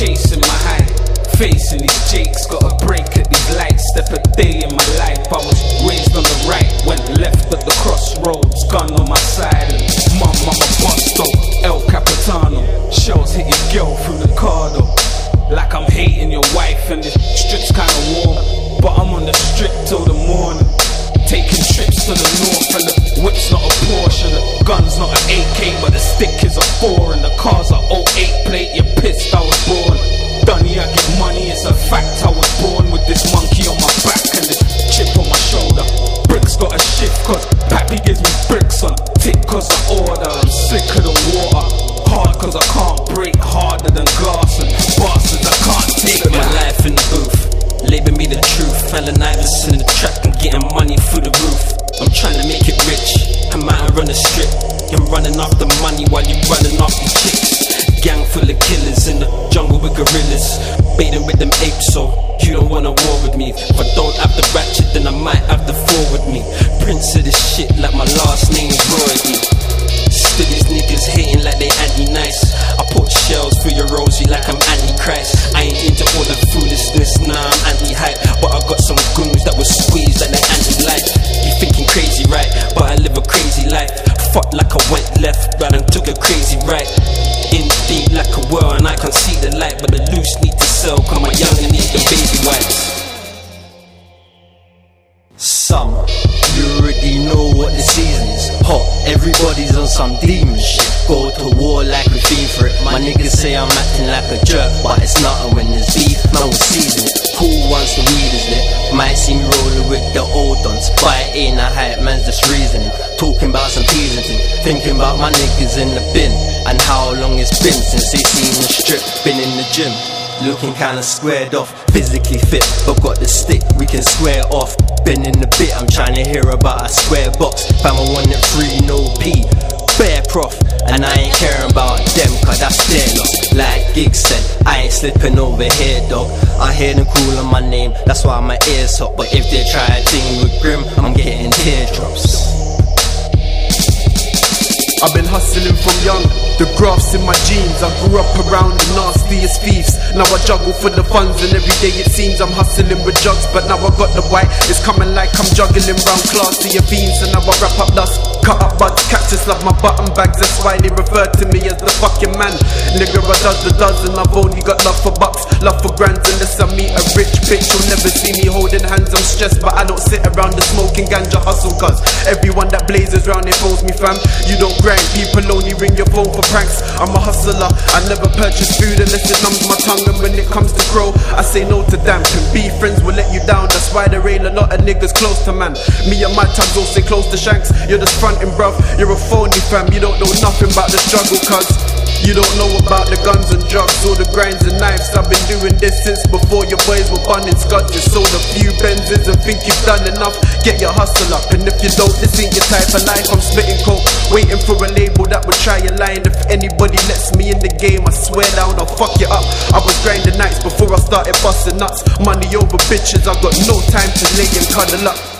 chasing my hype. Facing these jakes, got a break at these lights. Step a day in my life. I was raised on the right, went left at the crossroads. Gun on my side, and mum, mama, busto. El Capitano, shells hit your girl through the cargo. Like I'm hating your wife, and the strip's kinda warm. But I'm on the strip till the morning. Taking trips to the north, and the whip's not a Porsche, and the gun's not an AK, but the stick is a four, and the cars are old. Cause Pappy gives me bricks on tick, cause I order. I'm slicker than water. Hard, cause I can't break harder than glass, and bastards, I can't take my life in the booth. Label me the truth, Allen Iverson in the trap and getting money through the roof. I'm trying to make it rich, I'm out and run a strip. You're running off the money while you're running after chicks. Gang full of killers Like I went left, right and took a crazy right. In deep like a well, and I can see the light, but the loose need to sell. Cause my young need the baby wipes. Summer, you already know what the season is. Hot, everybody's on some demon shit. Go to war like we fiend for it. My niggas say I'm acting like a jerk, but it's nothing when there's beef. We season. Cool once the weed is lit. Might see me rolling with the old ones, but ain't a hype, man's just reasoning. Talking about some peas and things. Thinking about my niggas in the bin and how long it's been since they seen the strip. Been in the gym. Looking kinda squared off, physically fit, but got the stick, we can square off. Been in the bit, I'm trying to hear about a square box. Fam, I want it free, no P. Fair prof, and I ain't caring about them, cause that's their loss. Like Gig slipping over here, dog. I hear them calling my name, that's why my ears hot. But if they try a thing with Grim, I'm getting teardrops. I've been hustling from young, the graphs in my jeans. I grew up around the nastiest thieves. Now I juggle for the funds, and every day it seems I'm hustling with drugs. But now I got the white, it's coming like I'm juggling round classier beans. And now I wrap up dust, cut up buds, cactus love my button bags. That's why they refer to me as the fucking man. Nigga, I does the dozen. I've only got love for bucks, love for grands. Unless I meet a rich bitch, you'll never see me holding hands. I'm stressed, but I don't sit around the smoking ganja hustle. Cause everyone that blazes round here phones me fam. You don't grind, people only ring your phone for pranks. I'm a hustler, I never purchase food unless it numbs my tongue. When it comes to grow, I say no to damn. Can be friends will let you down. That's why there ain't a lot of niggas close to man. Me and my tags all stay close to shanks. You're just fronting, bruv. You're a phony fam. You don't know nothing about the struggle, cuz. You don't know about the guns and drugs or the grinds and knives. I've been doing this since before your boys were bunning scuds. You sold a few Benzes and think you've done enough. Get your hustle up, and if you don't, this ain't your type of life. I'm spitting coke, waiting for a label that will try your line. If anybody lets me in the game, I swear down, I'll fuck you up. I was grinding nights before I started busting nuts. Money over bitches, I got no time to lay and cuddle up.